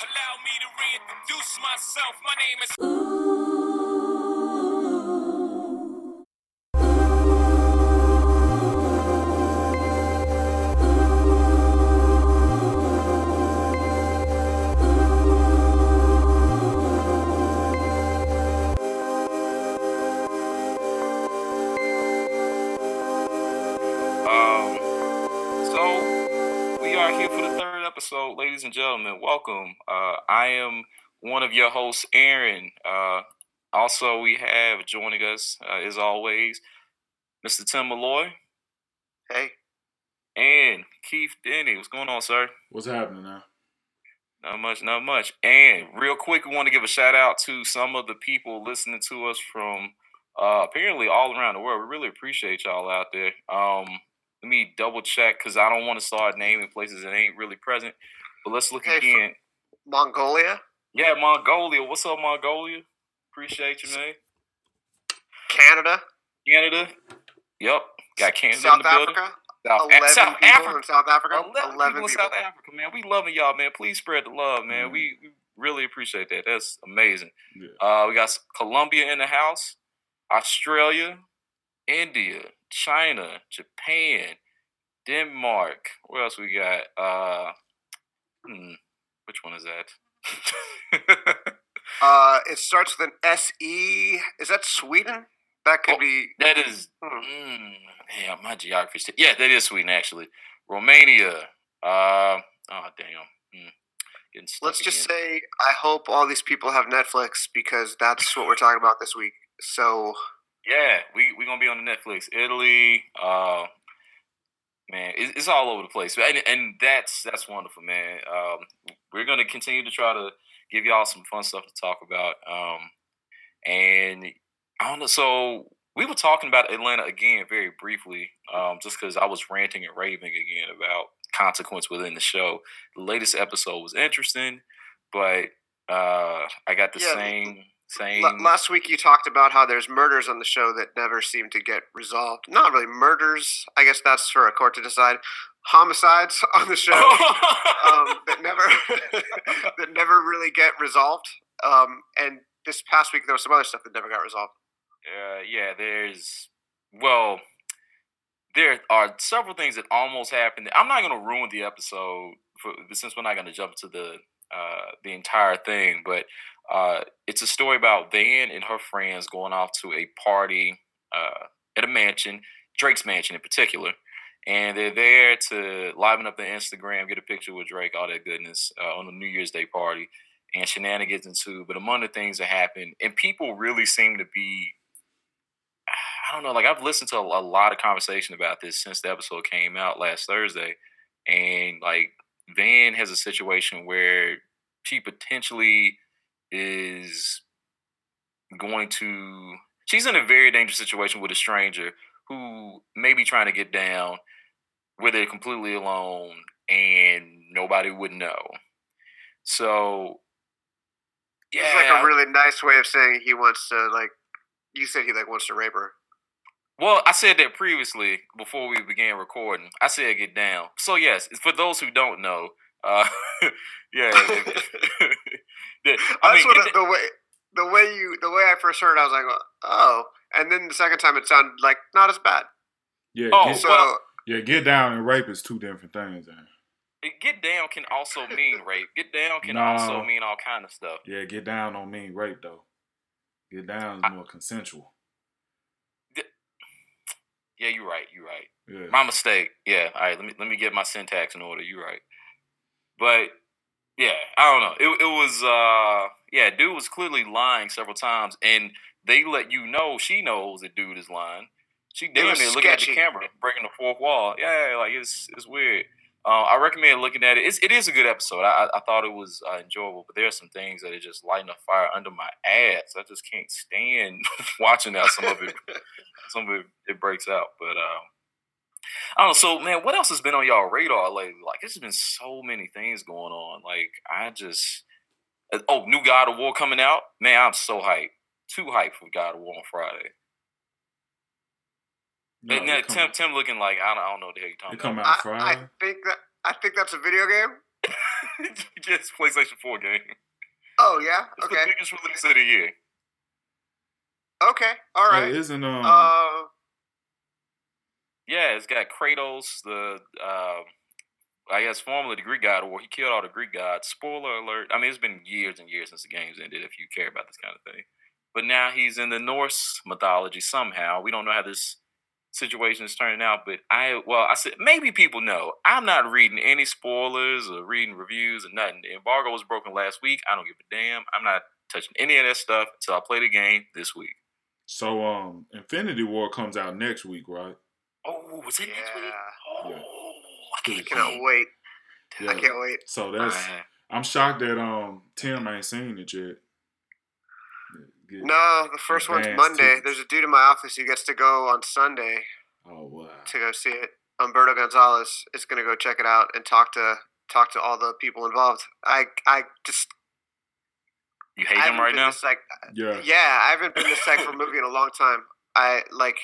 Allow me to reintroduce myself. My name is. Welcome. Uh, I am one of your hosts, Aaron. Uh, also, we have joining us, uh, as always, Mr. Tim Malloy Hey, and Keith Denny. What's going on, sir? What's happening now? Not much, not much. And real quick, we want to give a shout out to some of the people listening to us from uh, apparently all around the world. We really appreciate y'all out there. Um, let me double check because I don't want to start naming places that ain't really present. But let's look Hey, again. Mongolia, Yeah, Mongolia. What's up, Mongolia? Appreciate you, man. Canada, Canada. Yep. Got Canada in South the building. Africa. South, Eleven South people Africa. in South Africa. 11, Eleven people in. South Africa, man. We loving y'all, man. Please spread the love, man. Mhm. We, we really appreciate that. That's amazing. Yeah. Uh, we got Colombia in the house, Australia, India, China, Japan, Denmark. Where else we got? Uh, hmm, which one is that? Uh, it starts with an S E. Is that Sweden? That could Oh. be. that is, Hmm. mm, yeah, my geography. Yeah, that is Sweden actually. Romania. Uh, oh damn. Mm, Let's just again. say I hope all these people have Netflix because that's what we're talking about this week. So Yeah, we we gonna be on the Netflix. Italy, uh, man, it's all over the place, and and that's that's wonderful, man. Um, we're gonna continue to try to give y'all some fun stuff to talk about. Um, and I don't know. So we were talking about Atlanta again very briefly, um, just because I was ranting and raving again about consequence within the show. The latest episode was interesting, but uh, I got the Yeah, same same. L- last week you talked about how there's murders on the show that never seem to get resolved. Not really murders. I guess that's for a court to decide. Homicides on the show. um, that never that never really get resolved. Um, and this past week there was some other stuff that never got resolved. Uh, yeah, there's well, there are several things that almost happened. I'm not gonna ruin the episode for, since we're not gonna jump to the uh, the entire thing, but uh, it's a story about Van and her friends going off to a party uh, at a mansion, Drake's mansion in particular, and they're there to liven up the Instagram, get a picture with Drake, all that goodness uh, on the New Year's Day party, and shenanigans ensue. But among the things that happen, and people really seem to be I don't know. Like I've listened to a, a lot of conversation about this since the episode came out last Thursday, and like Van has a situation where she potentially is going to. She's in a very dangerous situation with a stranger who may be trying to get down, where they're completely alone and nobody would know. So, yeah, It's like a really nice way of saying he wants to like. You said he like wants to rape her. Well, I said that previously before we began recording. I said get down. So yes, for those who don't know, uh, yeah, the- I That's mean, what get the way the way you the way I first heard, it, I was like, oh. And then the second time, it sounded like not as bad. Yeah, Oh, get, So well- yeah, get down and rape is two different things. Man. get down can also mean rape. Get down can No. also mean all kind of stuff. Yeah, get down don't mean rape though. Get down is more consensual. Yeah, you're right. You're right. Yeah. My mistake. Yeah. All right. Let me let me get my syntax in order. You're right. But yeah, I don't know. It it was uh yeah, dude was clearly lying several times, and they let you know she knows the dude is lying. She near looking at the camera, breaking the fourth wall. Yeah, like it's it's weird. Uh, I recommend looking at it. It's, it is a good episode. I, I- thought it was uh, enjoyable, but there are some things that are just lighting a fire under my ass. I just can't stand watching that. Some of it, some of it, it breaks out. But um, I don't know. So, man, what else has been on y'all radar lately? Like, there's been so many things going on. Like, I just, uh, oh, new God of War coming out. Man, I'm so hyped. Too hyped for God of War on Friday. No, And now Tim, Tim looking like I don't, I don't know what the hell you're talking it come about. out I, I think that I think that's a video game. yes, PlayStation 4 game. Oh yeah. It's Okay. the biggest release of the year. Okay. all right. Hey, isn't um Uh, Yeah, it's got Kratos, the um, I guess formerly the Greek god, or he killed all the Greek gods. Spoiler alert! I mean, it's been years and years since the game's ended. If you care about this kind of thing, but now he's in the Norse mythology somehow. We don't know how this situation is turning out, but I well, I said maybe people know. I'm not reading any spoilers or reading reviews or nothing. The embargo was broken last week. I don't give a damn. I'm not touching any of that stuff until I play the game this week. so um Infinity War comes out next week, right? Oh, was it next week? Yeah. Oh, Yeah. I can't I cannot wait. wait. Yeah. I can't wait. So that's Alright. I'm shocked that um Tim ain't seen it yet. Get- No, the first one's Monday. tickets. There's a dude in my office who gets to go on Sunday Oh wow. to go see it. Umberto Gonzalez is going to go check it out and talk to talk to all the people involved. I I just You hate him right now? This, like, Yeah. yeah, I haven't been this psyched for a movie in a long time. I like.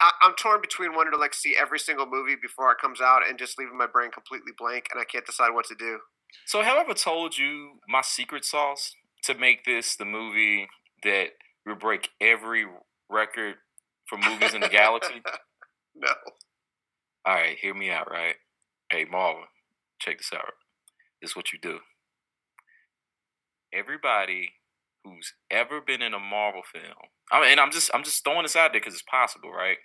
I, I'm torn between wanting to like see every single movie before it comes out and just leaving my brain completely blank, and I can't decide what to do. So, have I ever told you my secret sauce to make this the movie that will break every record for movies in the galaxy? No. All right, hear me out, right? Hey, Marvin, check this out. This is what you do. Everybody who's ever been in a Marvel film, I mean, and I'm just I'm just throwing this out there because it's possible, right?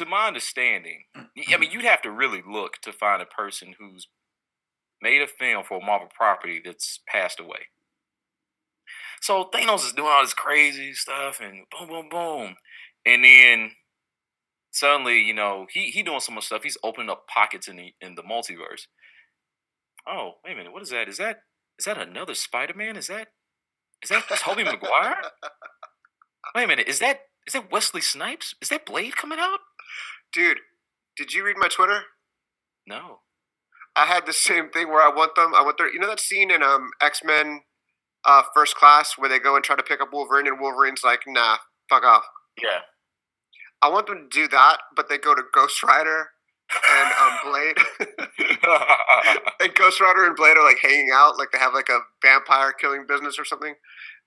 To my understanding, mm, I mean, mm-hmm. you'd have to really look to find a person who's made a film for a Marvel property that's passed away. So Thanos is doing all this crazy stuff and boom, boom, boom, and then suddenly, you know, he he doing so much stuff. He's opening up pockets in the in the multiverse. Oh, wait a minute, what is that? Is that is that another Spider Man? Is that is that Tobey Maguire? Wait a minute, is that is that Wesley Snipes? Is that Blade coming out? Dude, did you read my Twitter? No. I had the same thing where I want them. I want their. You know that scene in um X Men, uh, First Class where they go and try to pick up Wolverine and Wolverine's like, nah, fuck off. Yeah. I want them to do that, but they go to Ghost Rider and um Blade. and Ghost Rider and Blade are like hanging out, like they have like a vampire killing business or something.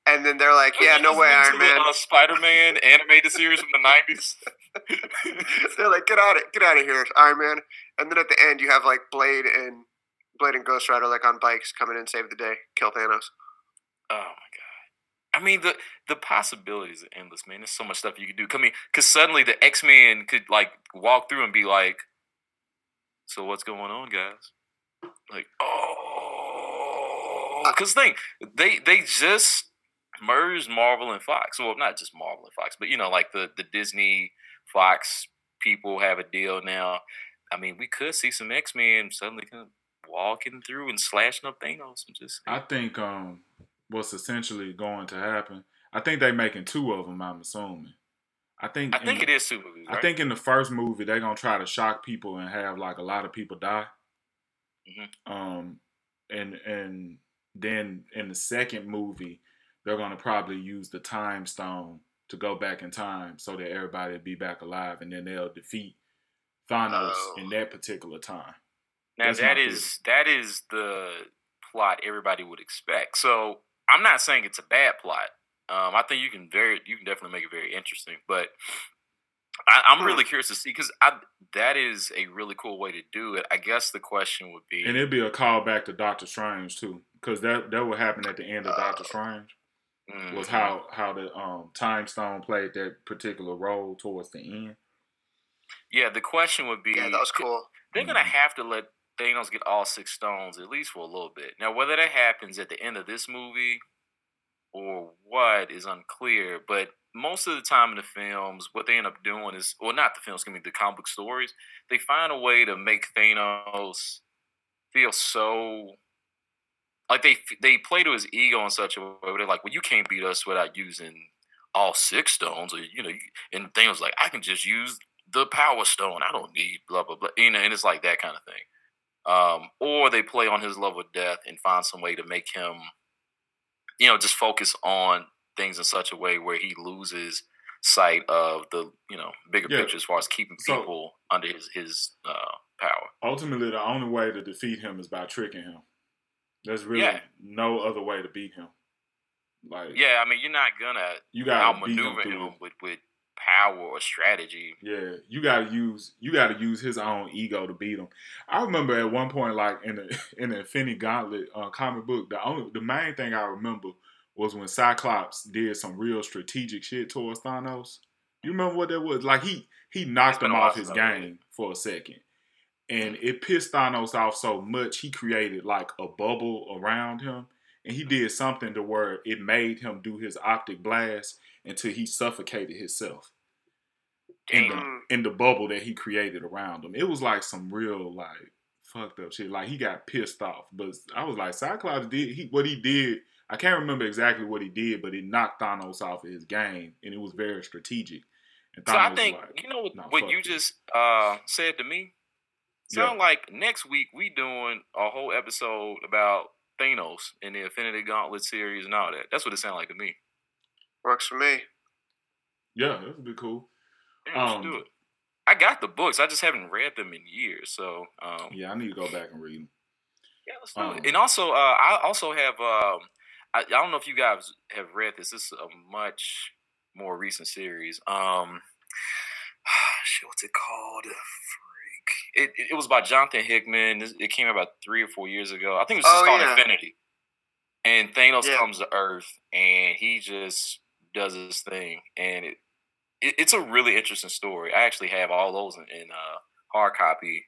And then they're like, "Yeah, no way, Iron Man." Uh, Spider Man animated series from the nineties. they're like, "Get out of get out of here, Iron Man." And then at the end, you have like Blade and Blade and Ghost Rider like on bikes coming in, save the day, kill Thanos. Oh my god! I mean the the possibilities are endless, man. There's so much stuff you could do. I mean, because suddenly the X Men could like walk through and be like, "So what's going on, guys?" Like, oh, because thing they they just merged Marvel and Fox. Well, not just Marvel and Fox, but you know, like the the Disney Fox people have a deal now. I mean, we could see some X Men suddenly kind of walking through and slashing up Thanos and just. I think um what's essentially going to happen. I think they're making two of them. I'm assuming. I think. I think in it is two movies. I think in the first movie they're gonna try to shock people and have like a lot of people die. Mhm. Um, and and then in the second movie they're gonna probably use the time stone to go back in time so that everybody will be back alive, and then they'll defeat Thanos Oh. in that particular time. Now That's that is that is the plot everybody would expect. So I'm not saying it's a bad plot. Um, I think you can very you can definitely make it very interesting. But I, I'm Hmm. really curious to see because that is a really cool way to do it. I guess the question would be, And it'd be a callback to Doctor Strange too, because that that would happen at the end of Doctor Oh. Strange. was how how the um time stone played that particular role towards the end. yeah, the question would be, Yeah, that was cool. they're gonna Mhm. have to let Thanos get all six stones at least for a little bit. Now, whether that happens at the end of this movie or what is unclear. But most of the time in the films, what they end up doing is, well, not the films, excuse me, the comic book stories, they find a way to make Thanos feel so like they they play to his ego in such a way where they're like, well, you can't beat us without using all six stones, or you know, and Thanos like, I can just use the Power Stone. I don't need blah blah blah. You know, and it's like that kind of thing. Um, or they play on his love of death and find some way to make him, you know, just focus on things in such a way where he loses sight of the you know bigger Yeah. picture as far as keeping So- people under his his uh, power. Ultimately, the only way to defeat him is by tricking him. There's really Yeah. no other way to beat him. Like, Yeah, I mean you're not gonna you gotta beat him him with with power or strategy. Yeah, you gotta use you gotta use his own ego to beat him. I remember at one point, like in the in the Infinity Gauntlet uh, comic book, the only the main thing I remember was when Cyclops did some real strategic shit towards Thanos. You remember what that was? Like he he knocked him off his since I read game for a second, and it pissed Thanos off so much he created like a bubble around him, and he did something to where it made him do his optic blast until he suffocated himself in the, in the bubble that he created around him. It was like some real like fucked up shit. Like he got pissed off. But I was like, Cyclops did he what he did. I can't remember exactly what he did, but it knocked Thanos off of his game, and it was very strategic. And So I think like, you know what, "Nah, what you this." just uh, said to me. Yeah. Sound like next week we doing a whole episode about Thanos and the Infinity Gauntlet series and all that. That's what it sounded like to me. Works for me. yeah, that would be cool. Yeah, we Um, do it. I got the books. I just haven't read them in years. So um, Yeah, I need to go back and read them. Yeah, let's do Um, it. And also, uh, I also have. Um, I, I don't know if you guys have read this. This is a much more recent series. Um, shit, what's it called? Freak. It, it, it was by Jonathan Hickman. It came out about three or four years ago. I think it was just Oh, called yeah. Infinity. And Thanos Yeah. comes to Earth, and he just does his thing, and it, it it's a really interesting story. I actually have all those in, in uh, hard copy.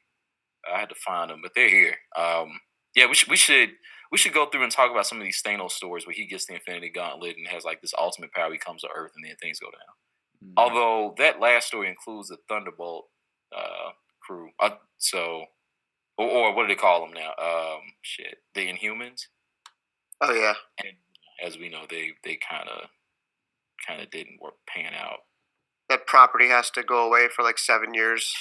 I had to find them, but they're here. Um, yeah, we should we should we should go through and talk about some of these Thanos stories where he gets the Infinity Gauntlet and has like this ultimate power. He comes to Earth and then things go down. Mhm. Although that last story includes the Thunderbolt uh, crew, uh, so or, or what do they call them now? Um, shit, the Inhumans. Oh yeah. And as we know, they they kind of kind of didn't work pan out. That property has to go away for like seven years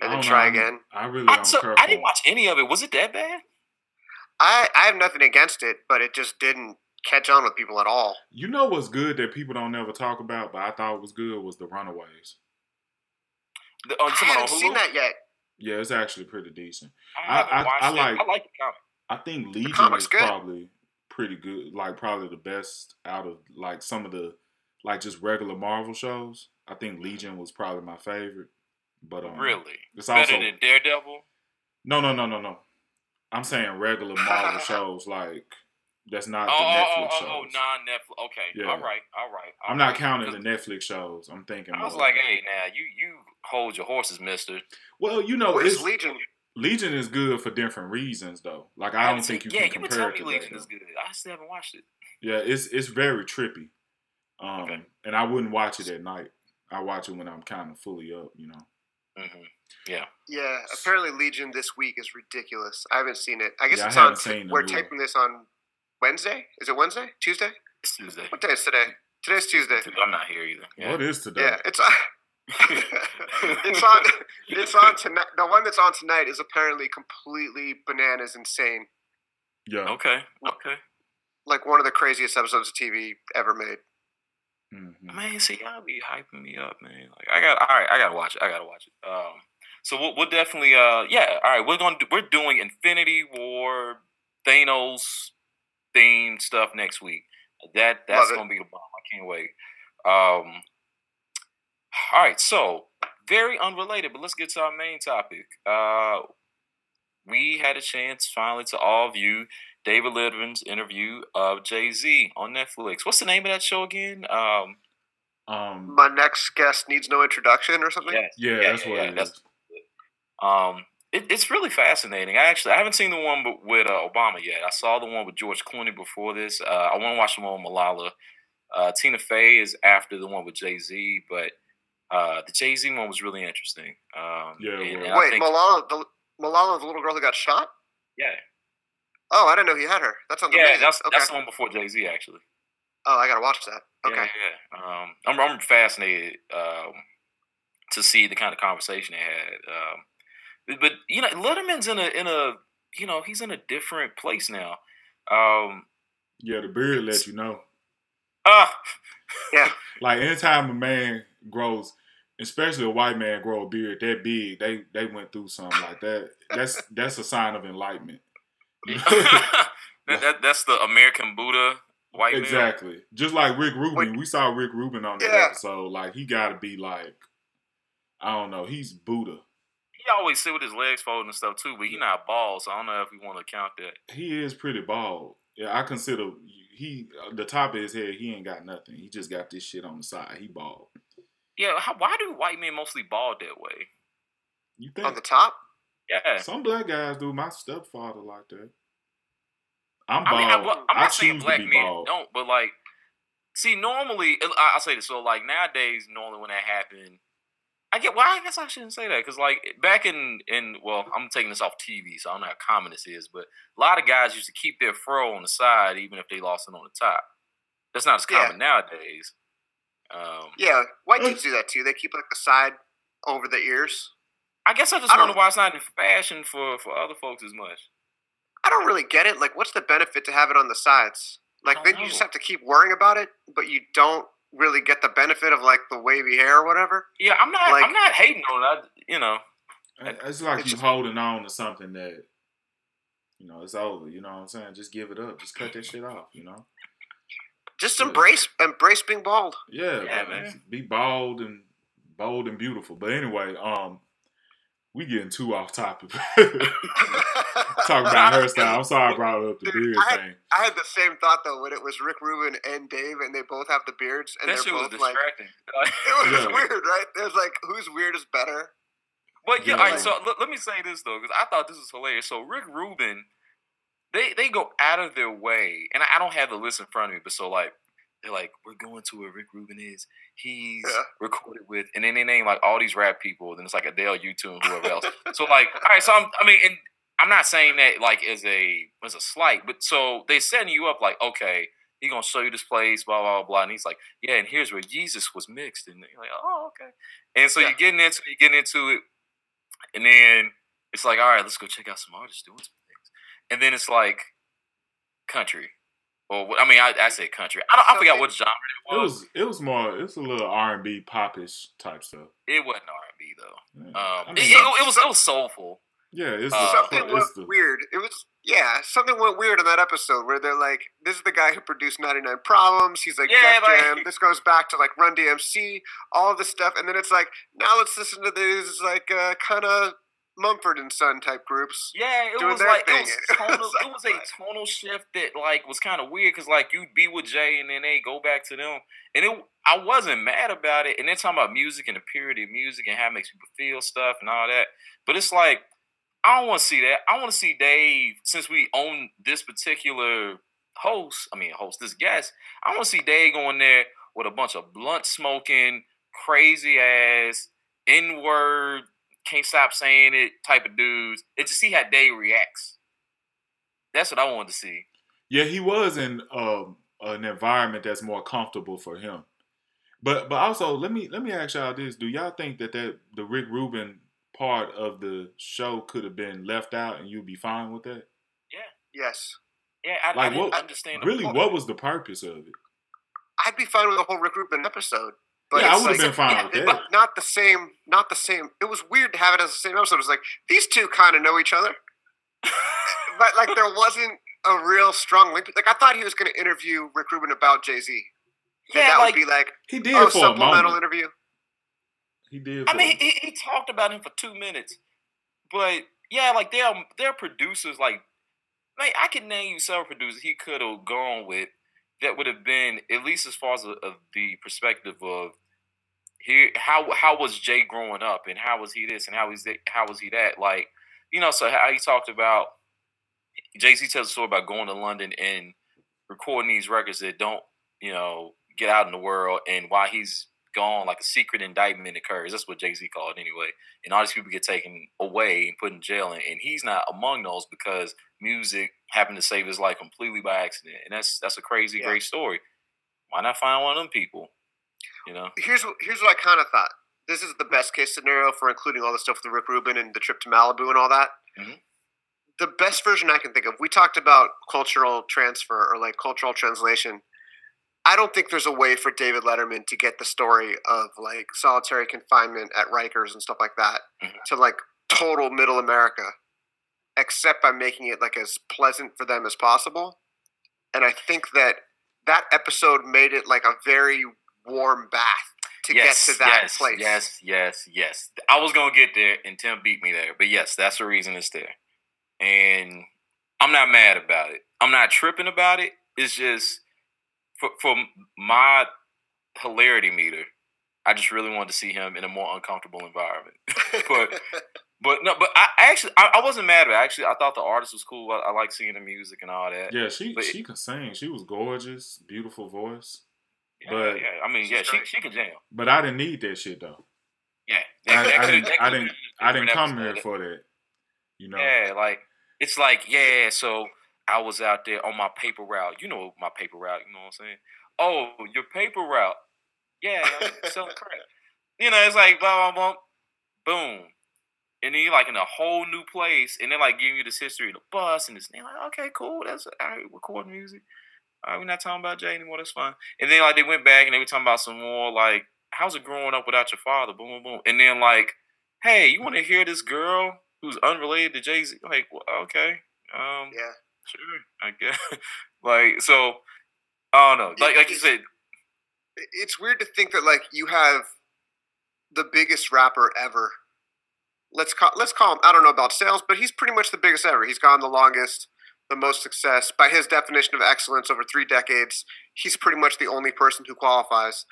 and then don't try know, again. I really I, don't so, care. I didn't 'em. watch any of it. Was it that bad? I I have nothing against it, but it just didn't catch on with people at all. You know what's good that people don't ever talk about, but I thought was good was the Runaways. The, oh, I you talking about haven't on seen that yet. Yeah, it's actually pretty decent. I, I- I- I like- I like the comic. I think Legion is good. probably pretty good. Like probably the best out of like some of the like just regular Marvel shows. I think Legion was probably my favorite. But um, Really it's better also than Daredevil. no, no, no, no, no. I'm saying regular Marvel shows like that's not Oh, the oh, Netflix oh, shows. oh, non Netflix. Okay, Yeah. all right, all right. all I'm not right. counting the Netflix shows. I'm thinking. I was more like, hey, now you you hold your horses, Mister. well, you know, What it's, is Legion? Legion is good for different reasons, though. Like I, haven't don't think you yeah, can you would compare tell it me to Legion that. is good. I still haven't watched it. Yeah, it's it's very trippy. Um, Okay. and I wouldn't watch it at night. I watch it when I'm kind of fully up, you know. hmm Yeah, Yeah. apparently Legion this week is ridiculous. I haven't seen it. I guess Yeah, I on. haven't seen we're new taping this on Wednesday. Is it Wednesday? Tuesday? It's Tuesday. What day is today? Today's Tuesday. I'm not here either. Yeah. What is today? Yeah, it's it's on. It's on tonight. The one that's on tonight is apparently completely bananas, insane. Yeah. Okay. Okay. Like one of the craziest episodes of TV ever made. Mhm. Man, see, y'all be hyping me up, man. Like, I got, all right, I gotta watch it. I gotta watch it. Um, so we'll, we'll definitely, uh, yeah, all right, we're gonna, do, we're doing Infinity War, Thanos themed stuff next week. That that's Love gonna be the bomb. I can't wait. Um, all right, so very unrelated, but let's get to our main topic. Uh, we had a chance finally to all view David Letterman's interview of Jay Z on Netflix. What's the name of that show again? Um, Um. My next guest needs no introduction or something. yes. Yeah, yeah, that's yeah, what yeah, it that's- is. Um, it, it's really fascinating. I actually I haven't seen the one with, with uh, Obama yet. I saw the one with George Clooney before this. Uh, I want to watch the one with Malala. Uh, Tina Fey is after the one with Jay Z, but uh, the Jay Z one was really interesting. Um, Yeah, and, and Wait, think- Malala, the Malala, the little girl who got shot. yeah, Oh, I didn't know he had her. That sounds yeah, amazing. that's okay. that's the one before Jay Z actually. Oh, I gotta watch that. Okay. yeah. Um, I'm I'm fascinated um, to see the kind of conversation they had. Um, but, but you know, Letterman's in a in a you know he's in a different place now. Um, Yeah, the beard lets you know. Ah, Yeah, Like anytime a man grows, especially a white man grow a beard that big, they they went through something like that. That's that's a sign of enlightenment. that, that, that's the American Buddha white man. exactly. Just like Rick Rubin, we saw Rick Rubin on that Yeah. episode. Like he got to be like, I don't know, he's Buddha. He always sit with his legs folded and stuff too, but he not bald, so I don't know if we want to count that. He is pretty bald. Yeah, I consider he the top of his head. He ain't got nothing. He just got this shit on the side. He bald. Yeah, how, why do white men mostly bald that way? You think on the top. Yeah, some black guys do? My stepfather like that. I'm I bald. mean, I, well, I'm I not saying choose black to be men bald. don't, but like, see, normally I, I'll say this. So like nowadays, normally when that happened, I get. Well, I guess I shouldn't say that because like back in in well, I'm taking this off TV, so I don't know how common this is, but a lot of guys used to keep their fro on the side even if they lost it on the top. That's not as Yeah. common nowadays. Um, Yeah, white dudes do that too. They keep like the side over the ears. I guess I just I don't- wonder why it's not in fashion for for other folks as much. I don't really get it. Like, what's the benefit to have it on the sides? Like, don't then you just have to keep worrying about it, but you don't really get the benefit of like the wavy hair or whatever. Yeah, I'm not. Like- I'm not hating on it. I, you know, It's like It's you just- holding on to something that, you know, it's over. You know what I'm saying? Just give it up. Just cut that shit off. You know? Just embrace embrace being bald. Yeah, Yeah, man. man. Be bald and bold and beautiful. But anyway, um, we getting too off topic. Talk about hairstyle. I'm sorry I brought up the beard I- thing. I had the same thought though when it was Rick Rubin and Dave, and they both have the beards, and that they're shit was both like, it was Yeah. weird, right? There's like, who's weird is better. But yeah, Yeah. all right. So let, let me say this though, because I thought this was hilarious. So Rick Rubin, they they go out of their way, and I, don't have the list in front of me, but so like they're like, we're going to where Rick Rubin is. He's Yeah. recorded with, and then they name like all these rap people. Then it's like Adele, U2, and whoever else. so like, all right. So I'm, I mean, and I'm not saying that like as a as a slight, but so they setting you up like, okay. he's gonna show you this place, blah blah blah, and he's like, "Yeah, and here's where Yeezus was mixed." And you're like, "Oh, okay." And so Yeah. you're getting into you're getting into it, and then it's like, all right, let's go check out some artists doing some. And then it's like country. Or what- I mean, I, I say country. I, don't, I So forgot it- what genre It it was. was it was more it was a little R and B popish type stuff. It wasn't R and B though. Yeah. Um, I it, mean, it, it was it was soulful. yeah, it's uh, something went the weird. It was yeah, something went weird in that episode where they're like, "This is the guy who produced 99 Problems." He's like, Yeah, like- Jam." This goes back to like Run DMC, all of this stuff, and then it's like, now let's listen to these like uh, kind of Mumford and Son type groups. Yeah, it was like it was, tonal, was it was a tonal shift that like was kind of weird because like you'd be with Jay and then they go back to them, and it I wasn't mad about it. And they're talking about music and the purity of music and how it makes people feel stuff and all that. But it's like I don't want to see that. I want to see Dave since we own this particular host. I mean, host this guest. I want to see Dave going there with a bunch of blunt smoking, crazy ass, N word, can't stop saying it type of dudes, and to see how Dave reacts. That's what I wanted to see. Yeah, he was in um, an environment that's more comfortable for him. But but also let me let me ask y'all this: Do y'all think that that the Rick Rubin part of the show could have been left out and you'd be fine with that? Yeah. Yes, Yeah, I, Like, I didn't what- understand. Really, what was the purpose of it? I'd be fine with a whole Rick Rubin episode. But Yeah, I would've like- been fine yeah, with that. But not the same. Not the same. It was weird to have it as the same episode. It was like these two kind of know each other, but like there wasn't a real strong link. Like I thought he was going to interview Rick Rubin about Jay Z. Yeah, that like would be like He did oh for a supplemental moment. interview. He did. I mean, he, he talked about him for two minutes, but yeah, like they're they're producers. Like, man, I can name you several producers he could have gone with that would have been at least as far as a, of the perspective of here how how was Jay growing up and how was he this and how was that, how was he that? Like you know so how he talked about Jay Z tells a story about going to London and recording these records that don't you know get out in the world and why he's gone like a secret indictment occurs. That's what Jay Z called anyway. And all these people get taken away and put in jail and, and he's not among those because music happened to save his life completely by accident and that's that's a crazy Yeah. great story why not find one of them people you know Here's what here's what I kind of thought. This is the best case scenario for including all the stuff with Rick Rubin and the trip to Malibu and all that. Mhm. The best version I can think of. We talked about cultural transfer or like cultural translation. I don't think there's a way for David Letterman to get the story of like solitary confinement at Rikers and stuff like that Mhm. to like total middle America, except by making it like as pleasant for them as possible. And I think that that episode made it like a very warm bath to yes, get to that yes, place. Yes, yes, yes. I was gonna get there, and Tim beat me there. But yes, that's the reason it's there, and I'm not mad about it. I'm not tripping about it. It's just for for my hilarity meter. I just really wanted to see him in a more uncomfortable environment. but but no, but I actually I, I wasn't mad about it. Actually, I thought the artist was cool. I, I like seeing the music and all that. Yeah, she But- she could sing. She was gorgeous, beautiful voice. Yeah, but- yeah, I mean, yeah, she she can jam. But I didn't need that shit though. Yeah, I, that- that I didn't. I didn't. I didn't come here episode. for that. You know. Yeah, like it's like yeah. So I was out there on my paper route. You know my paper route. You know what I'm saying? Oh, your paper route. Yeah, I'm selling crack. You know, it's like blah blah blah, boom, and then you're like in a whole new place, and they're like giving you this history of the bus and this. And like, okay, cool. That's all right. recording music. All right, we're not talking about Jay anymore. That's fine. And then like they went back and they were talking about some more like how's it growing up without your father? Boom, boom, boom. And then like, hey, you want to hear this girl who's unrelated to Jay Z? Like, well, okay, um, yeah. sure, I guess. like, so I don't know. Like, like you said, it's weird to think that like you have the biggest rapper ever. Let's call let's call him. I don't know about sales, but he's pretty much the biggest ever. He's gone the longest, the most success by his definition of excellence over three decades. He's pretty much the only person who qualifies,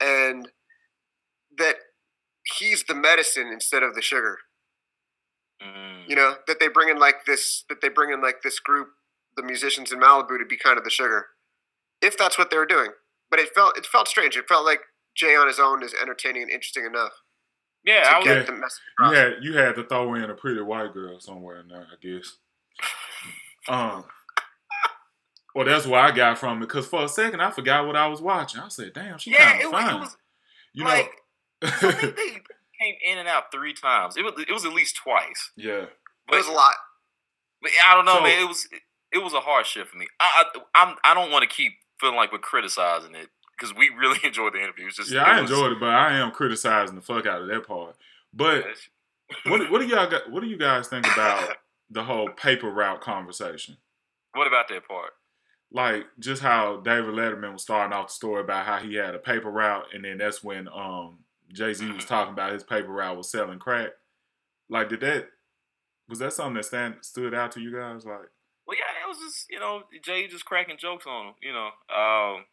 and that he's the medicine instead of the sugar. mm, You know that they bring in like this that they bring in like this group, the musicians in Malibu, to be kind of the sugar, if that's what they were doing. But it felt it felt strange. It felt like Jay on his own is entertaining and interesting enough yeah, I was, get the message You had you had to throw in a pretty white girl somewhere in there, I guess. Um. Well, that's where I got from it because for a second I forgot what I was watching. I said, "Damn, she yeah, kind of fine." was you like know, I think they came in and out three times. It was it was at least twice. yeah. It was a lot. but I don't know, So- man. It was it was a hard shift for me. I, I I'm I don't want to keep feeling like we're criticizing it because we really enjoyed the interview. It's just Yeah, I was- enjoyed it, but I am criticizing the fuck out of that part. But what what do y'all got, what do you guys think about the whole paper route conversation? What about that part? Like just how David Letterman was starting off the story about how he had a paper route, and then that's when um Jay Z was Mhm. talking about his paper route was selling crack. Like, did that was that something that stand stood out to you guys? Like, Well, yeah, it was just you know Jay just cracking jokes on him. You know, um,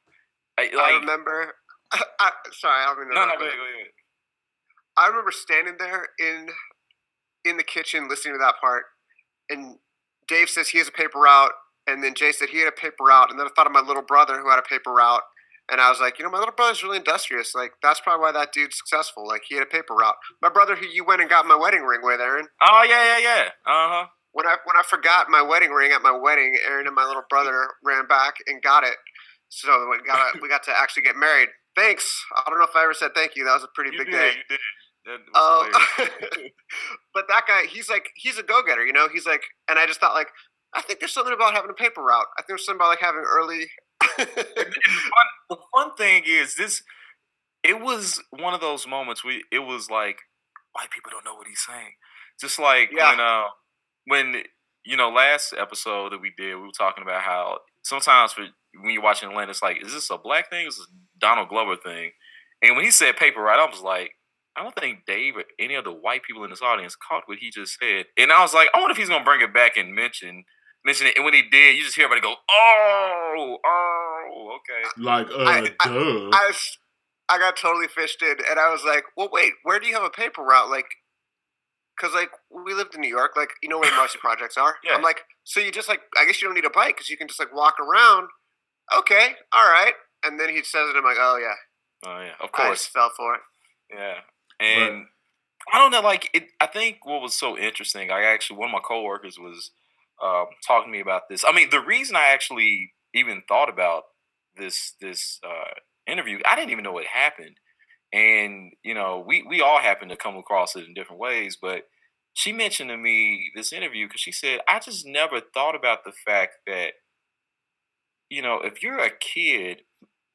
I, I remember. I, sorry, I don't mean to no, no, interrupt, go but ahead, go ahead. I remember standing there in in the kitchen listening to that part, and Dave says he has a paper route, and then Jay said he had a paper route, and then I thought of my little brother who had a paper route, and I was like, you know, my little brother's really industrious. Like that's probably why that dude's successful. Like he had a paper route. My brother, who you went and got my wedding ring with, Aaron. Oh yeah, yeah, yeah. Uh huh. When I when I forgot my wedding ring at my wedding, Aaron and my little brother ran back and got it. So we got we got to actually get married. Thanks. I don't know if I ever said thank you. That was a pretty You big did, day. you did. Hilarious. but that guy, he's like, he's a go getter, you know. He's like, and I just thought, like, I think there's something about having a paper route. I think there's something about like having early. and the fun, the fun thing is this. It was one of those moments where it was like white people don't know what he's saying. Just like Yeah. when uh when you know last episode that we did, we were talking about how sometimes for when you're watching Atlanta, it's like, is this a black thing? Is this a Donald Glover thing? And when he said paper route, I was like, I don't think Dave or any of the white people in this audience caught what he just said. And I was like, I wonder if he's gonna bring it back and mention mention it. And when he did, you just hear everybody go, Oh, oh, okay. like, uh, I- I- duh. I, was- I got totally fished in, and I was like, well, wait, where do you have a paper route? Like, because like we lived in New York, like you know where the Marcy projects are. Yeah. I'm like, so you just like, I guess you don't need a bike because you can just like walk around. Okay, all right. And then he says it, I'm like, oh yeah, Oh yeah, of I course. just fell for it. Yeah, and I don't know. Like, it, I think what was so interesting. I actually one of my coworkers was um, talking to me about this. I mean, the reason I actually even thought about this this uh, interview, I didn't even know it happened. And you know, we we all happen to come across it in different ways. But she mentioned to me this interview because she said, I just never thought about the fact that you know, if you're a kid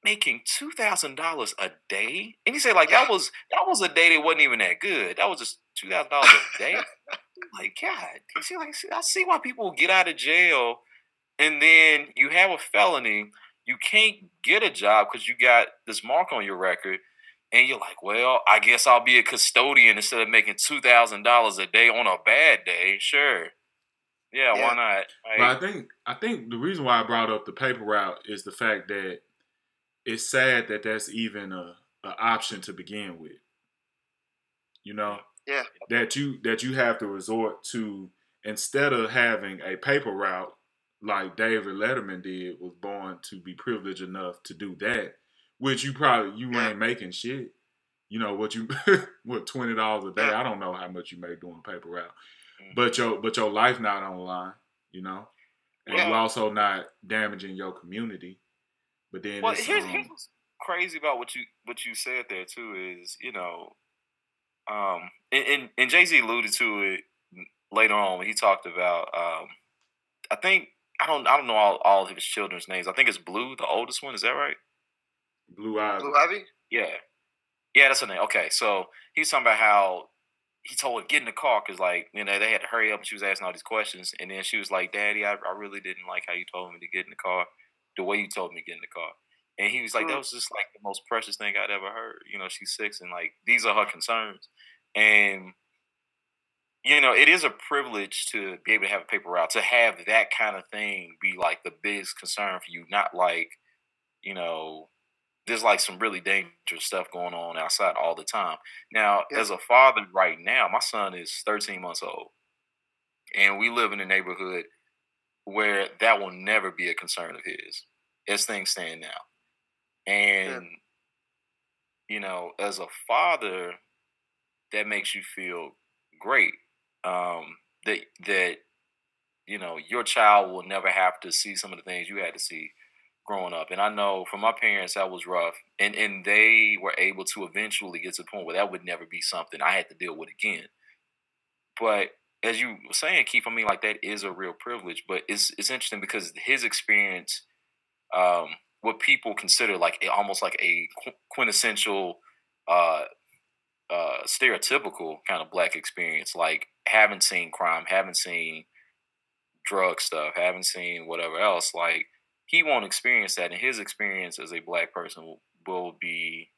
making two thousand dollars a day, and you say like that was that was a day that wasn't even that good. That was just two thousand dollars a day. like God, you see, like I see why people get out of jail, and then you have a felony. You can't get a job because you got this mark on your record, and you're like, well, I guess I'll be a custodian instead of making two thousand dollars a day on a bad day. Sure, yeah, Yeah. why not? Like, But I think I think the reason why I brought up the paper route is the fact that it's sad that that's even a, a option to begin with. You know, Yeah. that you that you have to resort to instead of having a paper route like David Letterman did was born to be privileged enough to do that, which you probably you ain't making shit. You know what you what twenty dollars a day? I don't know how much you make doing paper route, Mhm. but your but your life not on the line. You know, and you Yeah. also not damaging your community. But then Well, it's, here's, um, here's what's crazy about what you what you said there too is you know, um, and and, and Jay Z alluded to it later on when he talked about um, I think I don't I don't know all, all of his children's names. I think it's Blue, the oldest one. Is that right? blue eyes. Blue Ivy? Yeah, yeah, that's her name. Okay, so he's talking about how he told her get in the car because like you know they had to hurry up and she was asking all these questions and then she was like, "Daddy, I, I really didn't like how you told me to get in the car, the way you told me to get in the car." And he was like, Hmm. "That was just like the most precious thing I'd ever heard." You know, she's six and like these are her concerns, and you know it is a privilege to be able to have a paper route to have that kind of thing be like the biggest concern for you, not like you know there's like some really dangerous stuff going on outside all the time. Now, Yeah. as a father right now, my son is 13 months old. And we live in a neighborhood where that will never be a concern of his as things stand now. And you know, as a father, that makes you feel great. Um that that you know, your child will never have to see some of the things you had to see growing up. And I know for my parents that was rough. And and they were able to eventually get to the point where that would never be something I had to deal with again. But as you were saying, Keith, I mean like that is a real privilege. But it's it's interesting because his experience, um, what people consider like almost like a qu- quintessential uh uh stereotypical kind of black experience, like haven't seen crime, haven't seen drug stuff, haven't seen whatever else, like he won't experience that. And his experience as a black person will, will be,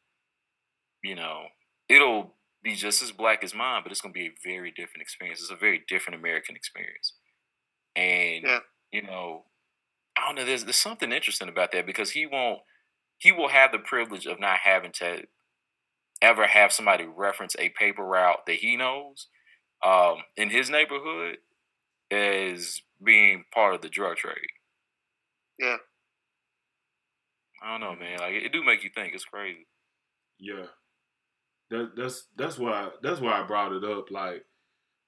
you know, it'll be just as black as mine, but it's going to be a very different experience. It's a very different American experience. And, Yeah. you know, I don't know, there's, there's something interesting about that because he won't, he will have the privilege of not having to ever have somebody reference a paper route that he knows um, in his neighborhood as being part of the drug trade. Yeah. I don't know, man. Like it, it do make you think. It's crazy. Yeah. That that's that's why that's why I brought it up, like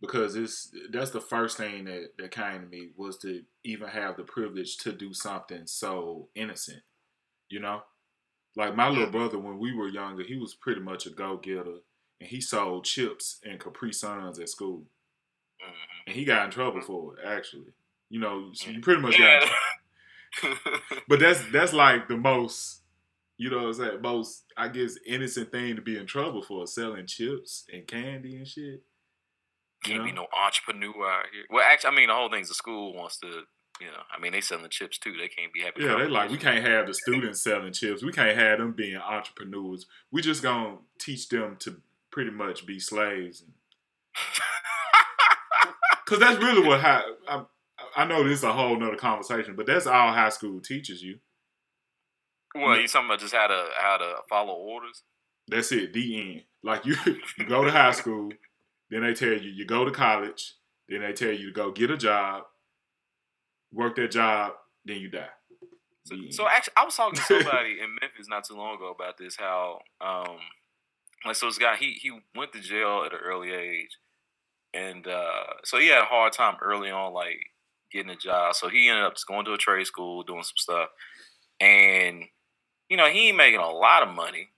because it's that's the first thing that, that came to me was to even have the privilege to do something so innocent. You know? Like my little brother when we were younger, he was pretty much a go getter and he sold chips and Capri Suns at school. hmm And he got in trouble for it, actually. You know, so you pretty much got Yeah. But that's that's like the most, you know what I'm saying, most I guess innocent thing to be in trouble for selling chips and candy and shit. Can't be no entrepreneur out here. Well, actually, I mean, the whole thing's the school wants to, you know, I mean, they selling chips too. They can't be happy. Yeah, they like we can't have the students selling chips. We can't have them being entrepreneurs. We just gonna teach them to pretty much be slaves. Cause that's really what high. I, know this is a whole nother conversation, but that's all high school teaches you. Well, you talking about just how to how to follow orders? That's it. The end. Like you, you go to high school, then they tell you you go to college, then they tell you to go get a job, work that job, then you die. So, so actually, I was talking to somebody in Memphis not too long ago about this. How, um, like, so this guy he he went to jail at an early age, and uh, so he had a hard time early on, like getting a job. So he ended up just going to a trade school, doing some stuff, and you know he ain't making a lot of money.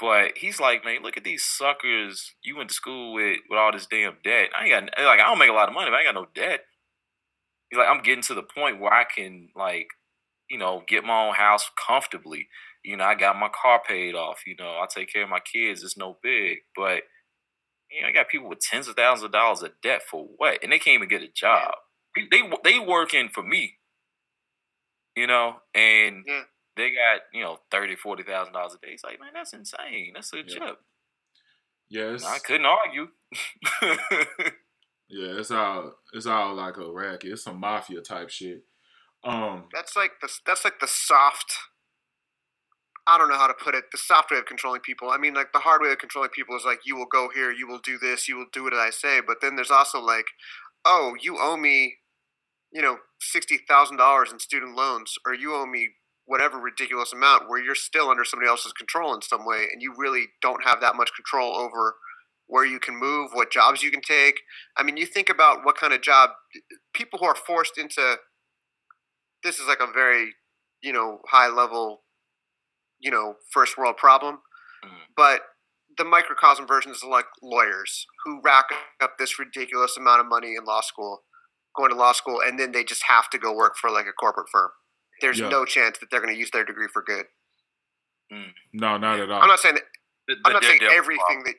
But he's like, man, look at these suckers you went to school with with all this damn debt. I ain't got like I don't make a lot of money, but I ain't got no debt. He's like, I'm getting to the point where I can like you know, get my own house comfortably. You know, I got my car paid off. You know, I take care of my kids. It's no big, but you know, I got people with tens of thousands of dollars of debt for what, and they can't even get a job. They they, they working for me. You know, and Yeah. they got you know thirty, forty thousand dollars a day. It's like, man, that's insane. That's a Yeah. chip. Yeah, it's, I couldn't argue. yeah, it's all it's all like a racket. It's some mafia type shit. Um, That's like the that's like the soft. I don't know how to put it. The soft way of controlling people. I mean, like the hard way of controlling people is like you will go here, you will do this, you will do what I say. But then there's also like, oh, you owe me, you know, sixty thousand dollars in student loans, or you owe me whatever ridiculous amount, where you're still under somebody else's control in some way, and you really don't have that much control over where you can move, what jobs you can take. I mean, you think about what kind of job people who are forced into this is like a very you know high level you know first world problem Mhm. but the microcosm versions are like lawyers who rack up this ridiculous amount of money in law school going to law school and then they just have to go work for like a corporate firm there's Yeah. no chance that they're going to use their degree for good hmm. no, not at all. i'm not saying that The- i'm not saying everything problem. that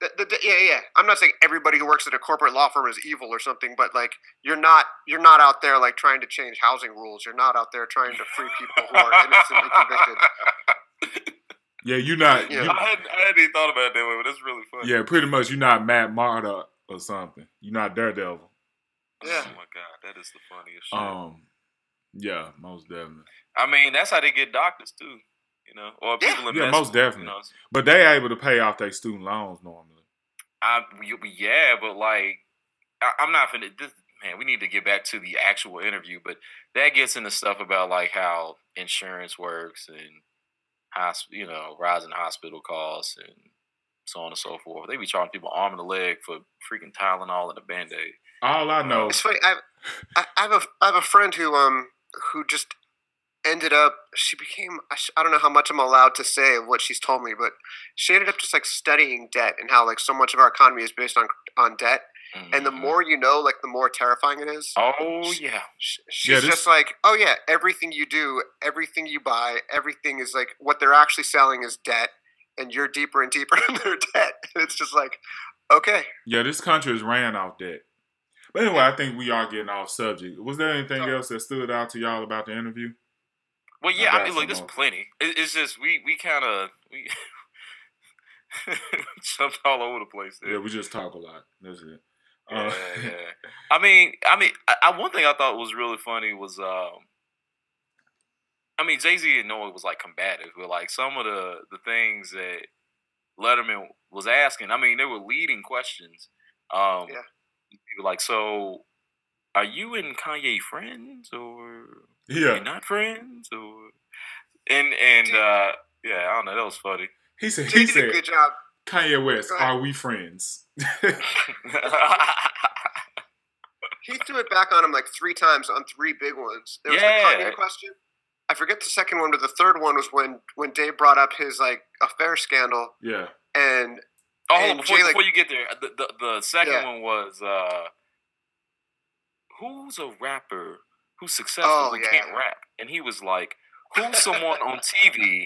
the, the, the- yeah, yeah. I'm not saying everybody who works at a corporate law firm is evil or something, but like you're not you're not out there like trying to change housing rules. You're not out there trying to free people who are innocently convicted. yeah, you're not. Yeah. you- I hadn't, I hadn't even thought about it that way, but that's really funny. yeah, pretty much. You're not Matt Murdock or something. You're not Daredevil. Yeah. Oh my god, that is the funniest shit. Um, yeah, most definitely. I mean, that's how they get doctors too. You know, or Yeah. people in Yeah, most definitely. You know, But they able to pay off their student loans normally. I, yeah, but like, I, I'm not finna. This, man, we need to get back to the actual interview, but that gets into stuff about like how insurance works and hosp- you know, rising hospital costs and so on and so forth. They be charging people arm and a leg for freaking Tylenol and a band aid. All I know, It's funny. I have, I have a I have a friend who um who just ended up. She became. I, don't know how much I'm allowed to say of what she's told me, but she ended up just like studying debt and how like so much of our economy is based on on debt. And the Mhm. more you know, like the more terrifying it is. oh yeah, Sh- Yeah, She's this- just like, oh yeah, everything you do, everything you buy, everything is like what they're actually selling is debt, and you're deeper and deeper in their debt. And it's just like, okay, yeah, this country is ran off debt. But anyway, I think we are getting off subject. Was there anything So- else that stood out to y'all about the interview? Well, yeah, I, got mean, look, there's plenty. It, it's just we we kind of we jumped all over the place. There. Yeah, we just talk a lot. That's it. Yeah, Uh, yeah. I mean, I mean, I, I, one thing I thought was really funny was, um, I mean, Jay Z and Noah was like combative, but like some of the the things that Letterman was asking, I mean, they were leading questions. Um, Yeah. People like, so are you and Kanye friends or yeah, you're not friends or and and uh, yeah, I don't know, that was funny. he said. Jay He did a said, good job. "Kanye West, are we friends?" He threw it back on him like three times on three big ones. There was Yeah. the Kanye question. I forget the second one, but the third one was when when Dave brought up his like affair scandal, yeah, and Oh, And before, Jay, like- before you get there, the the, the second Yeah. one was uh, who's a rapper who's successful Oh, who yeah. can't rap, and he was like, who's someone on TV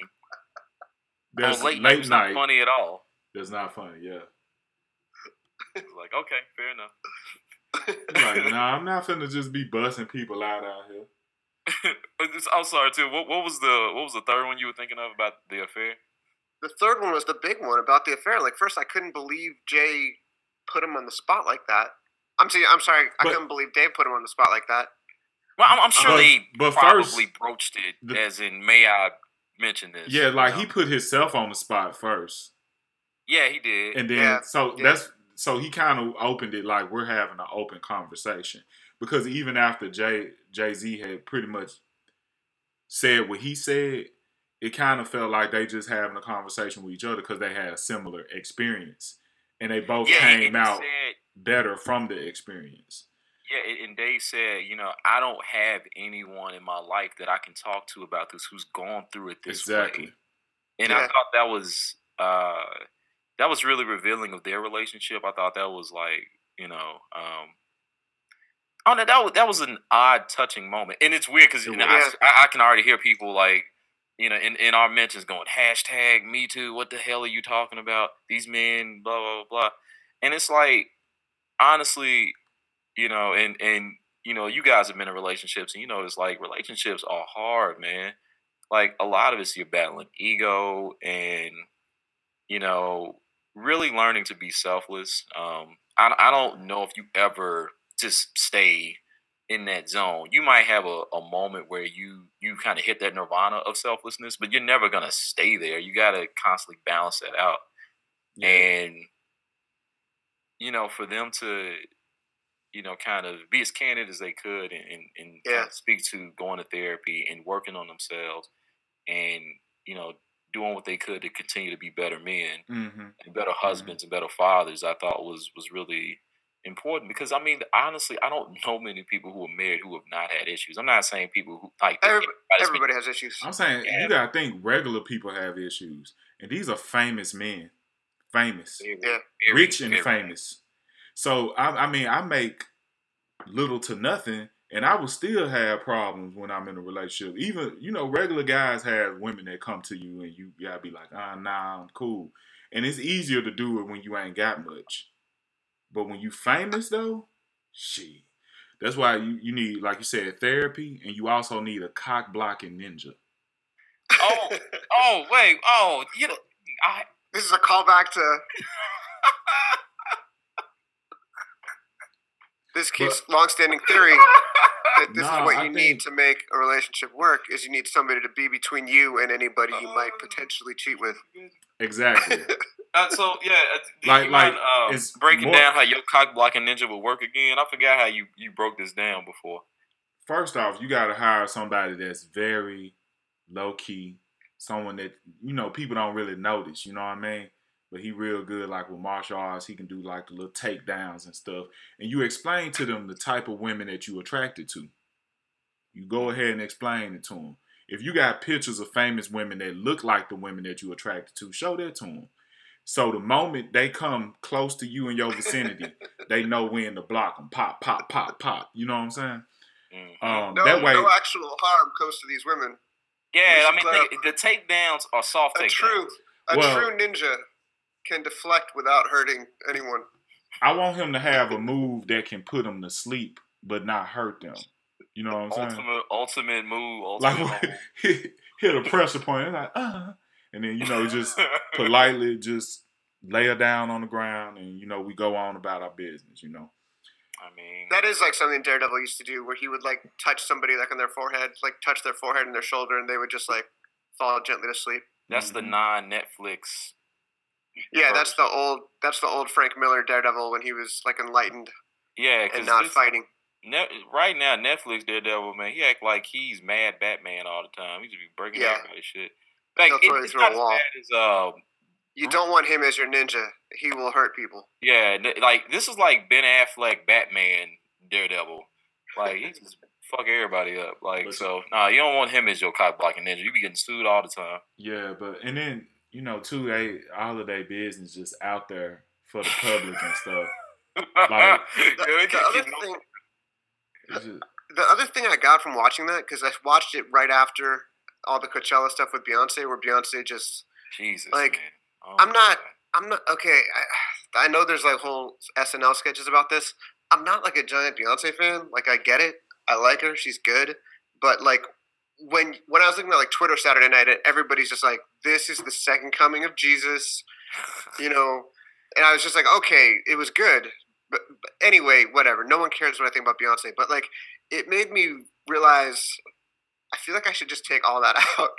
there's on late, late, night who's not funny at all? That's not funny. Yeah, like, okay, fair enough. like, nah, I'm not finna just be busting people out out here. I'm sorry too. What, what was the what was the third one you were thinking of about the affair? The third one was the big one about the affair. Like first, I couldn't believe Jay put him on the spot like that. I'm sorry. I'm sorry. I couldn't believe Dave put him on the spot like that. Well, I'm, I'm sure But- they but probably first, broached it the- as in, may I mention this? Yeah, like you he know? put himself on the spot first, yeah, he did. and then Yeah, so yeah. that's so he kind of opened it like we're having an open conversation because even after Jay Jay Z had pretty much said what he said, it kind of felt like they just having a conversation with each other because they had a similar experience, and they both yeah, came and out said- better from the experience. Yeah, and- they said, you know, I don't have anyone in my life that I can talk to about this who's gone through it this Exactly. way. And I thought that was uh that was really revealing of their relationship. I thought that was like, you know, um Oh, no, that was that was an odd, touching moment, and it's weird because It you know. I, I can already hear people like you know, in, in our mentions going hashtag me too. What the hell are you talking about? These men, blah blah blah. And it's like, honestly, you know, and and you know, you guys have been in relationships, and you know, it's like relationships are hard, man. Like a lot of it's you're battling ego, and you know, really learning to be selfless. Um, I I don't know if you ever just stay in that zone. You might have a, a moment where you you kind of hit that nirvana of selflessness, but you're never gonna stay there. You gotta constantly balance that out. And you know, for them to, you know, kind of be as candid as they could and, and, and kind of speak to going to therapy and working on themselves and, you know, doing what they could to continue to be better men Mm-hmm. and better husbands and better fathers, I thought was was really important because I mean, honestly, I don't know many people who are married who have not had issues. I'm not saying people who like Everybody, everybody's been- everybody has issues. I'm saying Yeah. you gotta think regular people have issues, and these are famous men, famous, Yeah. very, rich and very- famous. So I, I mean, I make little to nothing, and I will still have problems when I'm in a relationship. Even you know, regular guys have women that come to you, and you gotta be like, ah, nah, I'm cool. And it's easier to do it when you ain't got much. But when you famous though, shit. That's why you, you need, like you said, therapy, and you also need a cock blocking ninja. Oh, oh, wait, oh, you know, I this is a callback to this kid's longstanding theory that this Nah, is what you think- need to make a relationship work is you need somebody to be between you and anybody you might oh, potentially cheat with. Exactly. Uh, so yeah, uh, do Like- mind, like, uh, it's breaking more- down how your cock blocking ninja would work again? I forgot how you you broke this down before. First off, you got to hire somebody that's very low key, someone that you know people don't really notice. You know what I mean? But he real good, like with martial arts. He can do like the little takedowns and stuff. And you explain to them the type of women that you attracted to. You go ahead and explain it to them. If you got pictures of famous women that look like the women that you attracted to, show that to them. So the moment they come close to you in your vicinity, they know when to block them. Pop, pop, pop, pop. You know what I'm saying? Mhm. Um, No, that way, no actual harm comes to these women. yeah, I mean clarify. the, the takedowns are soft A takedowns. true, a Well- true ninja can deflect without hurting anyone. I want him to have a move that can put them to sleep, but not hurt them. You know what I'm saying? Ultimate, ultimate move. Ultimate Like move. hit, hit a pressure point, and like uh, and then you know just politely just lay her down on the ground, and you know we go on about our business. You know. I mean, That is like something Daredevil used to do, where he would like touch somebody like on their forehead, like touch their forehead and their shoulder, and they would just like fall gently to sleep. that's the Mhm. non-Netflix. Yeah, that's the old that's the old Frank Miller Daredevil when he was like enlightened Yeah, and not fighting. Ne- right now, Netflix Daredevil, man, he act like he's mad Batman all the time. He just be breaking Yeah. everybody's shit. Like He'll it, throw you through a wall. as um, You don't want him as your ninja. He will hurt people. yeah, like this is like Ben Affleck Batman Daredevil. Like he just fuck everybody up. Like But- so, nah, you don't want him as your cop blocking ninja. You be getting sued all the time. Yeah, but and then you know too, they all of their business just out there for the public and stuff. The, the other thing, It's just, the other thing I got from watching that because I watched it right after all the Coachella stuff with Beyonce, where Beyonce just Jesus, like, man. Oh I'm not- God. I'm not okay. I, I know there's like whole SNL sketches about this. I'm not like a giant Beyonce fan. Like I get it. I like her. She's good. But like when when I was looking at like Twitter Saturday night, and everybody's just like, "This is the second coming of Jesus," you know. And I was just like, "Okay, it was good." But, but anyway, whatever. No one cares what I think about Beyonce. But like, it made me realize. I feel like I should just take all that out.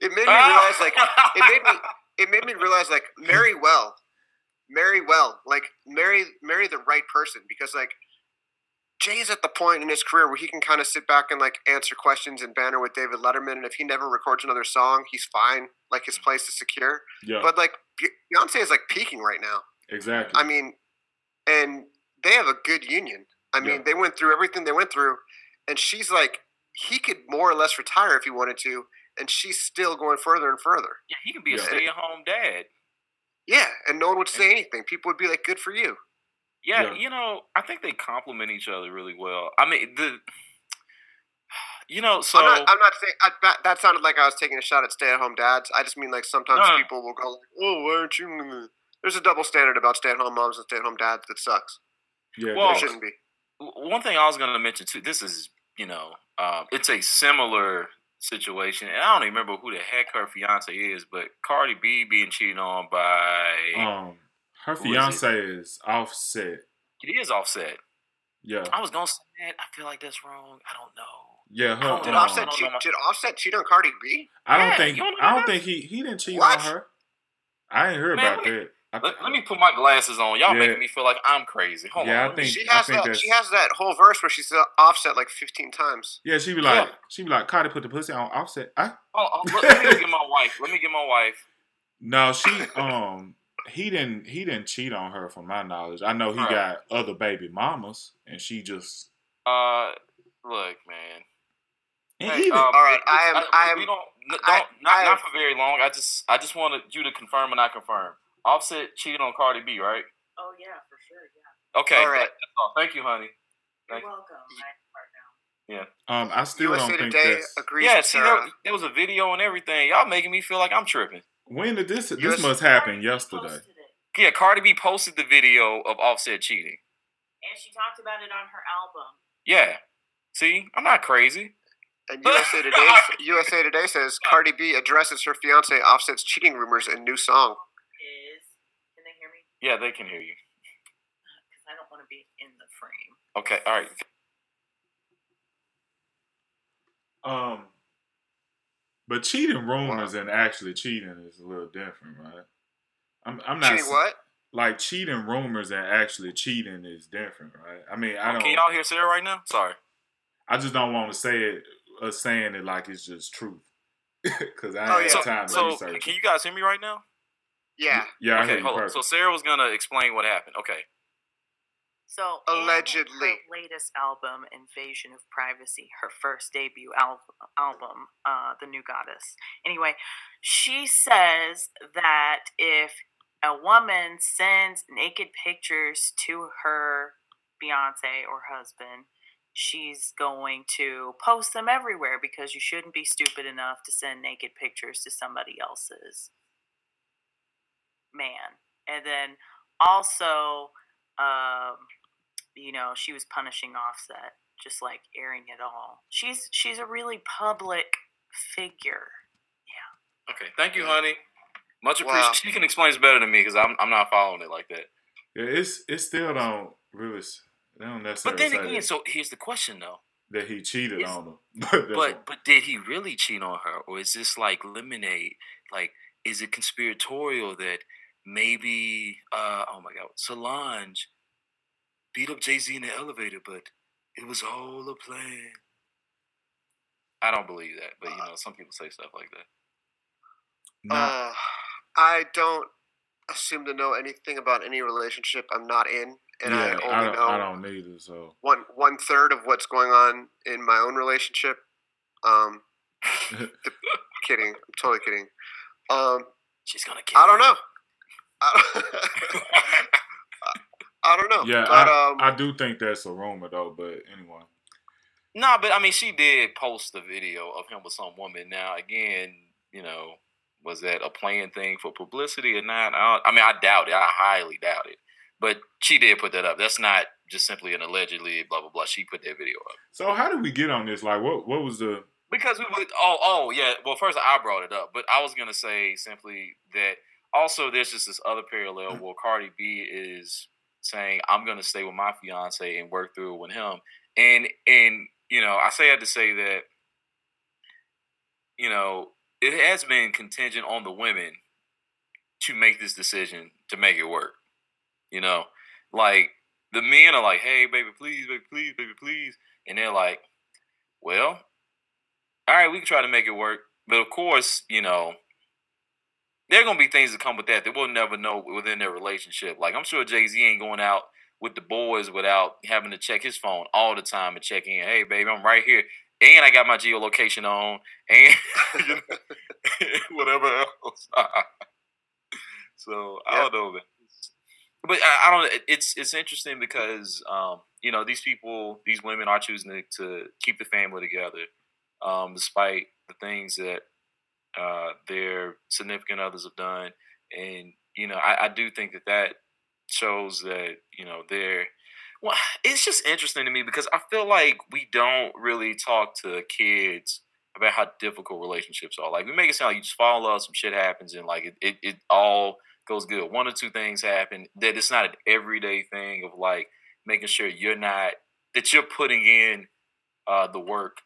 It made me ah! realize like it made me it made me realize like marry well. Marry well. Like marry marry the right person because like jay's at the point in his career where he can kind of sit back and like answer questions and banter with david letterman and if he never records another song he's fine like his place is secure. Yeah, but like Be- beyonce is like peaking right now. Exactly. i mean and they have a good union. I mean Yeah. they went through everything they went through and she's like he could more or less retire if he wanted to and she's still going further and further yeah, he can be a Yeah. stay-at-home dad. Yeah, and no one would say And- anything. People would be like, "Good for you." Yeah, Yeah. you know, I think they complement each other really well. I mean, the You know, so I'm not. I'm not saying I, that, that sounded like I was taking a shot at stay-at-home dads. I just mean like sometimes No, no. people will go like, "Oh, why aren't you?" There's a double standard about stay-at-home moms and stay-at-home dads that sucks. Yeah, Well, There shouldn't be. one thing I was going to mention too. This is, you know, um, it's a similar situation, and I don't even remember who the heck her fiance is, but Cardi B being cheated on by um, her Who is it? fiance is Offset. it is Offset. Yeah, I was gonna say that. I feel like that's wrong. I don't know. yeah. Her. Did um, Offset no, cheat? Did Offset cheat on Cardi B? I don't Yeah, think. don't I don't that? think he he didn't cheat What? on her. I ain't heard Man, about let me- that. I Let, let me put my glasses on. Y'all Yeah. making me feel like I'm crazy. Hold Yeah, I on. let me- think- She I has think that. She has that whole verse where she's Offset like 15 times. yeah, she be like, Yeah. she be like, Cardi put the pussy on Offset. I, Oh, oh, let, let me get my wife. Let me get my wife. no, she um he didn't he didn't cheat on her from my knowledge. I know he Right. got other baby mamas and she just Uh, look, man. and Hey, even um, All right, I am- it's- I am- We don't. don't not, I- not for very long. I just. I just wanted you to confirm or not confirm. Offset cheated on Cardi B, right? Oh yeah, for sure. Yeah. Okay. All right. that's all. Thank you, honey. You're Thank you. welcome. Now. Yeah. Um I still USA don't think Today that's agrees Yeah. See, Sarah. there, there was a video and everything. Y'all making me feel like I'm tripping. when did this US this must happen Cardi yesterday. posted it, Yeah, Cardi B posted the video of Offset cheating. and she talked about it on her album. Yeah. See, I'm not crazy. And USA Today, USA Today says Cardi B addresses her fiance Offset's cheating rumors in new song. Is can they hear me? Yeah, they can hear you. Because I don't want to be in the frame. Okay. All right. Um, but cheating rumors and actually cheating is a little different, right? I'm I'm not Cheating what? like cheating rumors and actually cheating is different, right? I mean, I don't. Can y'all hear Sarah right now? Sorry. I just don't want to say it, uh, saying it like it's just truth, because I ain't Oh, had yeah. time to So, research. can you guys hear me right now? Yeah. Yeah, okay, you hold on. So Sarah was gonna explain what happened. Okay. So Allegedly. her latest album, Invasion of Privacy, her first debut al- album, uh, The New Goddess. Anyway, she says that if a woman sends naked pictures to her fiance or husband, she's going to post them everywhere because you shouldn't be stupid enough to send naked pictures to somebody else's man. And then also, um, you know, she was punishing Offset, just like airing it all. She's she's a really public figure. Yeah. Okay. Thank you, honey. Much Wow. appreciated. She can explain it better than me because I'm I'm not following it like that. yeah, it's it still don't really. don't necessarily But then again, that, so here's the question though. that he cheated is- on her. That's But but did he really cheat on her, or is this like lemonade? Like, is it conspiratorial that maybe uh oh my god, Solange beat up Jay Z in the elevator, but it was all a plan. I don't believe that, but you know, some people say stuff like that. not, Uh, I don't assume to know anything about any relationship I'm not in, and yeah, I I, only don't, know I don't neither. So one one third of what's going on in my own relationship. Um, kidding. I'm totally kidding. Um, She's gonna kill. I don't know. I, I don't know. yeah, but I, um, I do think that's a rumor though. But anyway, No, but I mean, she did post a video of him with some woman. Now, again, you know, was that a planned thing for publicity or not? I, don't, I mean, I doubt it. I highly doubt it. But she did put that up. That's not just simply an allegedly blah blah blah. She put that video up so how did we get on this? Like, what what was the? because we would. Oh, oh, yeah. Well, first I brought it up, but I was gonna say simply that also there's just this other parallel mm. where Cardi B is saying I'm gonna stay with my fiance and work through it with him, and and you know I say that to say that you know it has been contingent on the women to make this decision to make it work. You know, like the men are like, "Hey, baby, please, baby, please, baby, please," and they're like, "Well." all right, we can try to make it work. But of course, you know, there are gonna be things that come with that that we'll never know within their relationship. Like I'm sure Jay Z ain't going out with the boys without having to check his phone all the time and check in. Hey, baby, I'm right here, and I got my geolocation on, and you know, whatever else. so I don't know, man. But I, I don't. It's it's interesting because um, you know these people, these women are choosing to, to keep the family together um, despite the things that uh, their significant others have done. And you know, I, I do think that that shows that you know they're. Well, it's just interesting to me because I feel like we don't really talk to kids about how difficult relationships are. Like we make it sound like you just fall in love, some shit happens, and like it, it, it all goes good. One or two things happen. That it's not an everyday thing of like making sure you're not that you're putting in uh, the work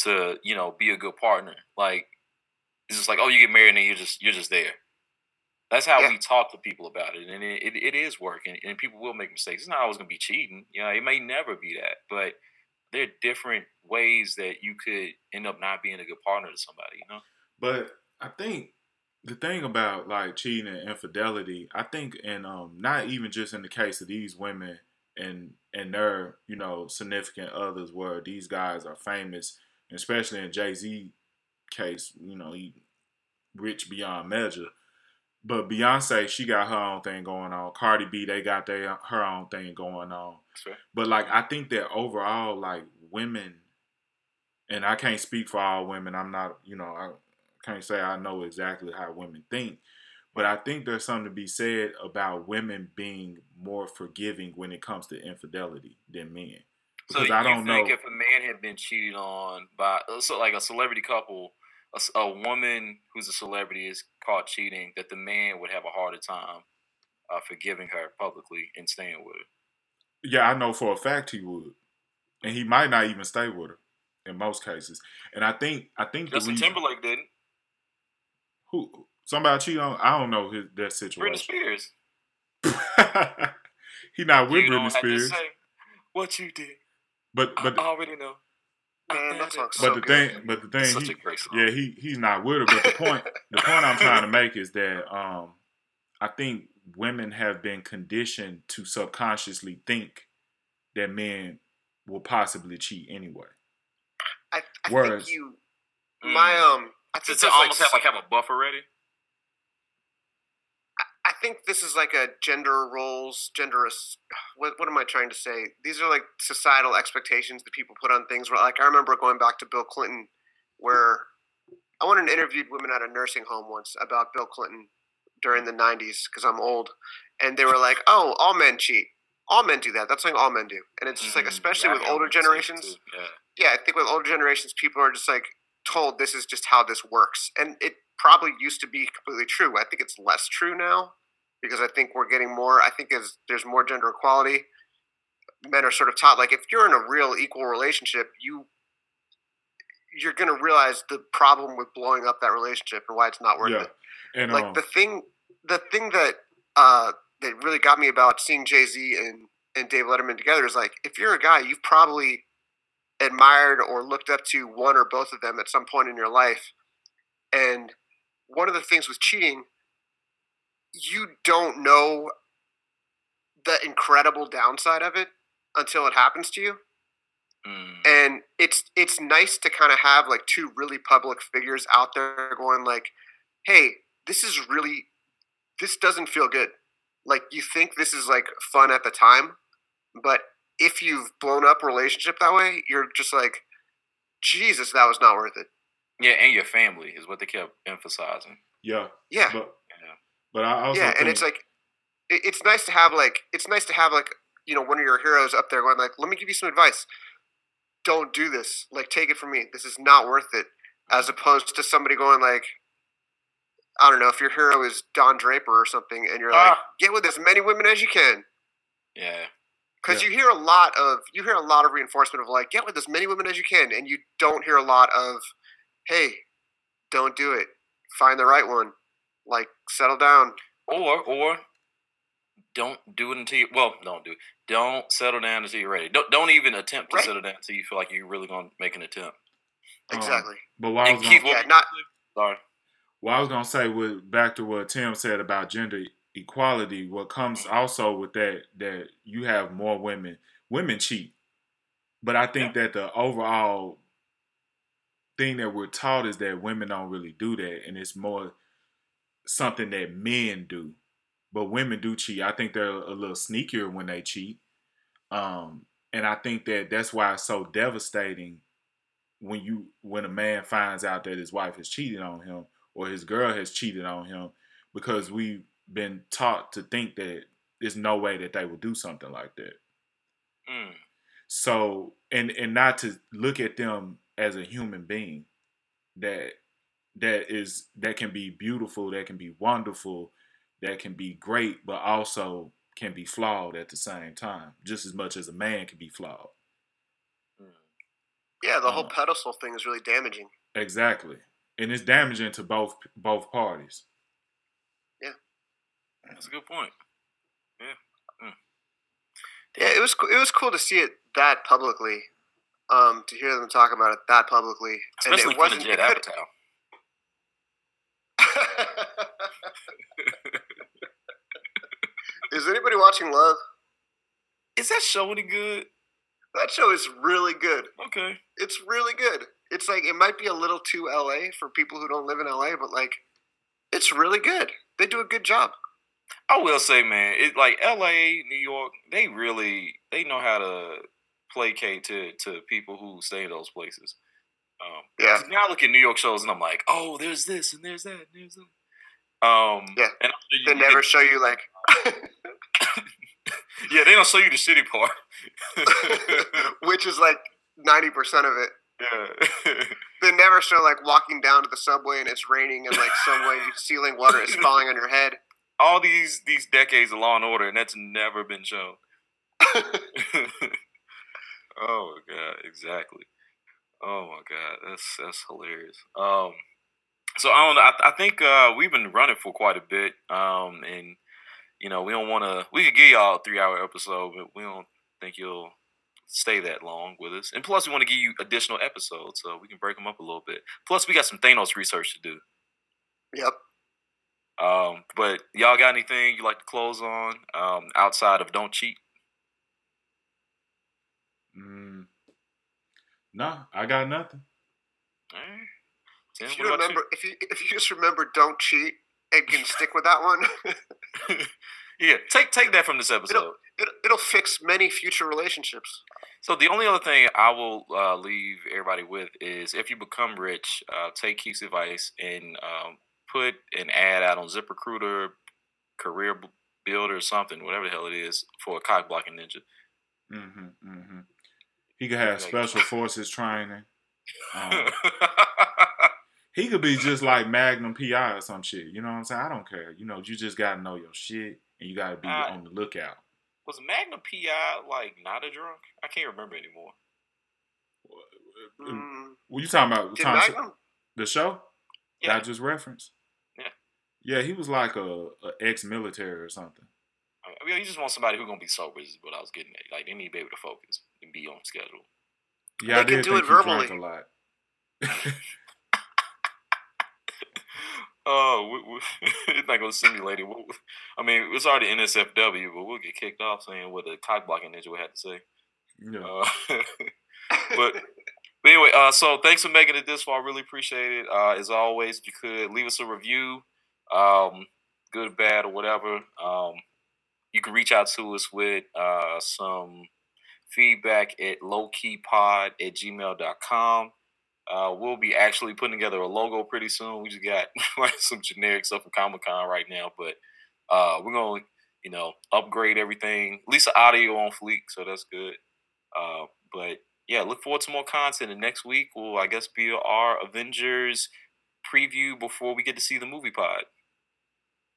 to you know be a good partner. Like it's just like oh you get married and you're just you're just there. That's how Yeah. we talk to people about it, and it, it, it is working. And people will make mistakes. It's not always gonna be cheating. You know, it may never be that, but there are different ways that you could end up not being a good partner to somebody. You know. But I think the thing about like cheating and infidelity, I think, and um, not even just in the case of these women and and their you know significant others, where these guys are famous, especially in Jay Z case, you know, he rich beyond measure. But Beyonce, she got her own thing going on. Cardi B, they got their her own thing going on. But like I think that overall, like women, and I can't speak for all women. I'm not, you know, I can't say I know exactly how women think. But I think there's something to be said about women being more forgiving when it comes to infidelity than men. So Because you I don't think know. if a man had been cheated on by so like a celebrity couple, a, a woman who's a celebrity is caught cheating, that the man would have a harder time uh, forgiving her publicly and staying with her. Yeah, I know for a fact he would, and he might not even stay with her in most cases. And I think I think Justin reason, Timberlake didn't. who somebody cheat on, I don't know his that Britney situation. Spears. he not with you Britney Spears, say what you did. but but I already know. I Man, that song's but so the good. thing but the thing such he, a great song. yeah he he's not with her. But the point the point I'm trying to make is that um I think women have been conditioned to subconsciously think that men will possibly cheat anyway. I, I Whereas- think you, Mm. my um, I to, think to there's, almost like, have like have a buffer ready. I think this is like a gender roles, gender. What, what am I trying to say? These are like societal expectations that people put on things. Where, like, I remember going back to Bill Clinton, where I went and interviewed women at a nursing home once about Bill Clinton during the '90s because I'm old, and they were like, "Oh, all men cheat. All men do that. That's something all men do." And it's just like, Mhm. especially Yeah, with older what you're saying, generations. Yeah. yeah, I think with older generations, people are just like told this is just how this works, and it probably used to be completely true. I think it's less true now because I think we're getting more. I think as there's more gender equality, men are sort of taught like if you're in a real equal relationship, you you're gonna realize the problem with blowing up that relationship and why it's not worth Yeah, it. and Like um, the thing, the thing that uh, that really got me about seeing Jay Z and and Dave Letterman together is like if you're a guy, you've probably admired or looked up to one or both of them at some point in your life. And one of the things with cheating, you don't know the incredible downside of it until it happens to you. Mm. And it's it's nice to kind of have like two really public figures out there going like, "Hey, this is really this doesn't feel good." Like you think this is like fun at the time, but if you've blown up a relationship that way, you're just like, Jesus, that was not worth it. Yeah, and your family is what they kept emphasizing. yeah, Yeah, but Yeah. But I also yeah, think, and it's like, it, it's nice to have like, it's nice to have like, you know, one of your heroes up there going like, let me give you some advice. Don't do this. Like, take it from me. This is not worth it. As opposed to somebody going like, I don't know, if your hero is Don Draper or something, and you're like, Ah. get with as many women as you can. Yeah. because Yeah. you hear a lot of you hear a lot of reinforcement of like get with as many women as you can and you don't hear a lot of hey don't do it find the right one like settle down Or or don't do it until you well, don't do it. Don't settle down until you're ready. Don't don't even attempt to Right. settle down until you feel like you're really gonna make an attempt. um, exactly but why I and was keep gonna, what Yeah, not- sorry. what I was gonna say with back to what Tim said about gender equality. What comes also with that that you have more women. Women cheat, but I think that the overall thing that we're taught is that women don't really do that, and it's more something that men do. But women do cheat. I think they're a little sneakier when they cheat, um, and I think that that's why it's so devastating when you when a man finds out that his wife has cheated on him or his girl has cheated on him because we've been taught to think that there's no way that they would do something like that. Mm. So and and not to look at them as a human being that that is that can be beautiful, that can be wonderful, that can be great, but also can be flawed at the same time, just as much as a man can be flawed. Yeah, the whole Uh. pedestal thing is really damaging. Exactly, and it's damaging to both both parties. Yeah, that's a good point. Yeah, yeah, it was it was cool to see it that publicly, um, to hear them talk about it that publicly, Especially and it for the wasn't. Judd it could- Apatow. is anybody watching Love? Is that show any good? That show is really good. Okay. It's really good. It's like it might be a little too LA for people who don't live in LA, but like, it's really good. They do a good job. I will say, man, it like L.A., New York, they really they know how to placate to to people who stay in those places. Um, Yeah. now I look at New York shows and I'm like, oh, there's this and there's that and there's that. Um, Yeah. and They never show you like, yeah, they don't show you the shitty part. which is like ninety percent of it. yeah. They never show like walking down to the subway and it's raining and like subway ceiling water is falling on your head. All these these decades of Law and Order, and that's never been shown. oh my god, exactly. Oh my god, that's that's hilarious. Um, so I don't know. I, I think uh, we've been running for quite a bit, um, and you know we don't want to. We could give y'all a three hour episode, but we don't think you'll stay that long with us. And plus, we want to give you additional episodes so we can break them up a little bit. Plus, we got some Thanos research to do. Yep. Um, but y'all got anything you like to close on um, outside of don't cheat? Mm. No, I got nothing. All right. If you what about remember, if you if you just remember, don't cheat and can stick with that one, yeah, take take that from this episode. it, it'll fix many future relationships. So the only other thing I will uh, leave everybody with is if you become rich, uh, take Keith's advice and um, put an ad out on ZipRecruiter, Career Builder, or something, whatever the hell it is, for a cock blocking ninja. Mm-hmm, mm-hmm. He could have special forces training. Um, he could be just like Magnum PI or some shit. You know what I'm saying? I don't care. You know, you just gotta know your shit and you gotta be Uh, on the lookout. Was Magnum PI like not a drunk? I can't remember anymore. Mm. What you talking about? Magnum? The show? Yeah. That I just referenced? Yeah. Yeah, he was like a, a ex-military or something. I mean, you just want somebody who's gonna be sober. Is what I was getting at. Like they need to be able to focus and be on schedule. Yeah, They I can did do it verbally. a lot. Oh, we, we, it's not gonna simulate it. We'll- I mean, it's already NSFW, but we'll get kicked off saying what the cock blocking ninja would have to say. Yeah. Uh, but, but anyway, uh, so thanks for making it this far. Really appreciate it. Uh, as always, if you could leave us a review, um, good, bad, or whatever. Um, you can reach out to us with uh, some feedback at lowkeypod at gmail.com. Uh, we'll be actually putting together a logo pretty soon. We just got like some generic stuff from Comic Con right now, but uh, we're gonna, you know, upgrade everything. At least the audio on fleek, so that's good. Uh, but yeah, look forward to more content. And next week will, I guess, be our Avengers preview before we get to see the movie pod.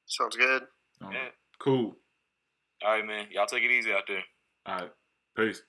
Sounds good. Um, Yeah. Cool. All right, man. Y'all take it easy out there. All right. Peace.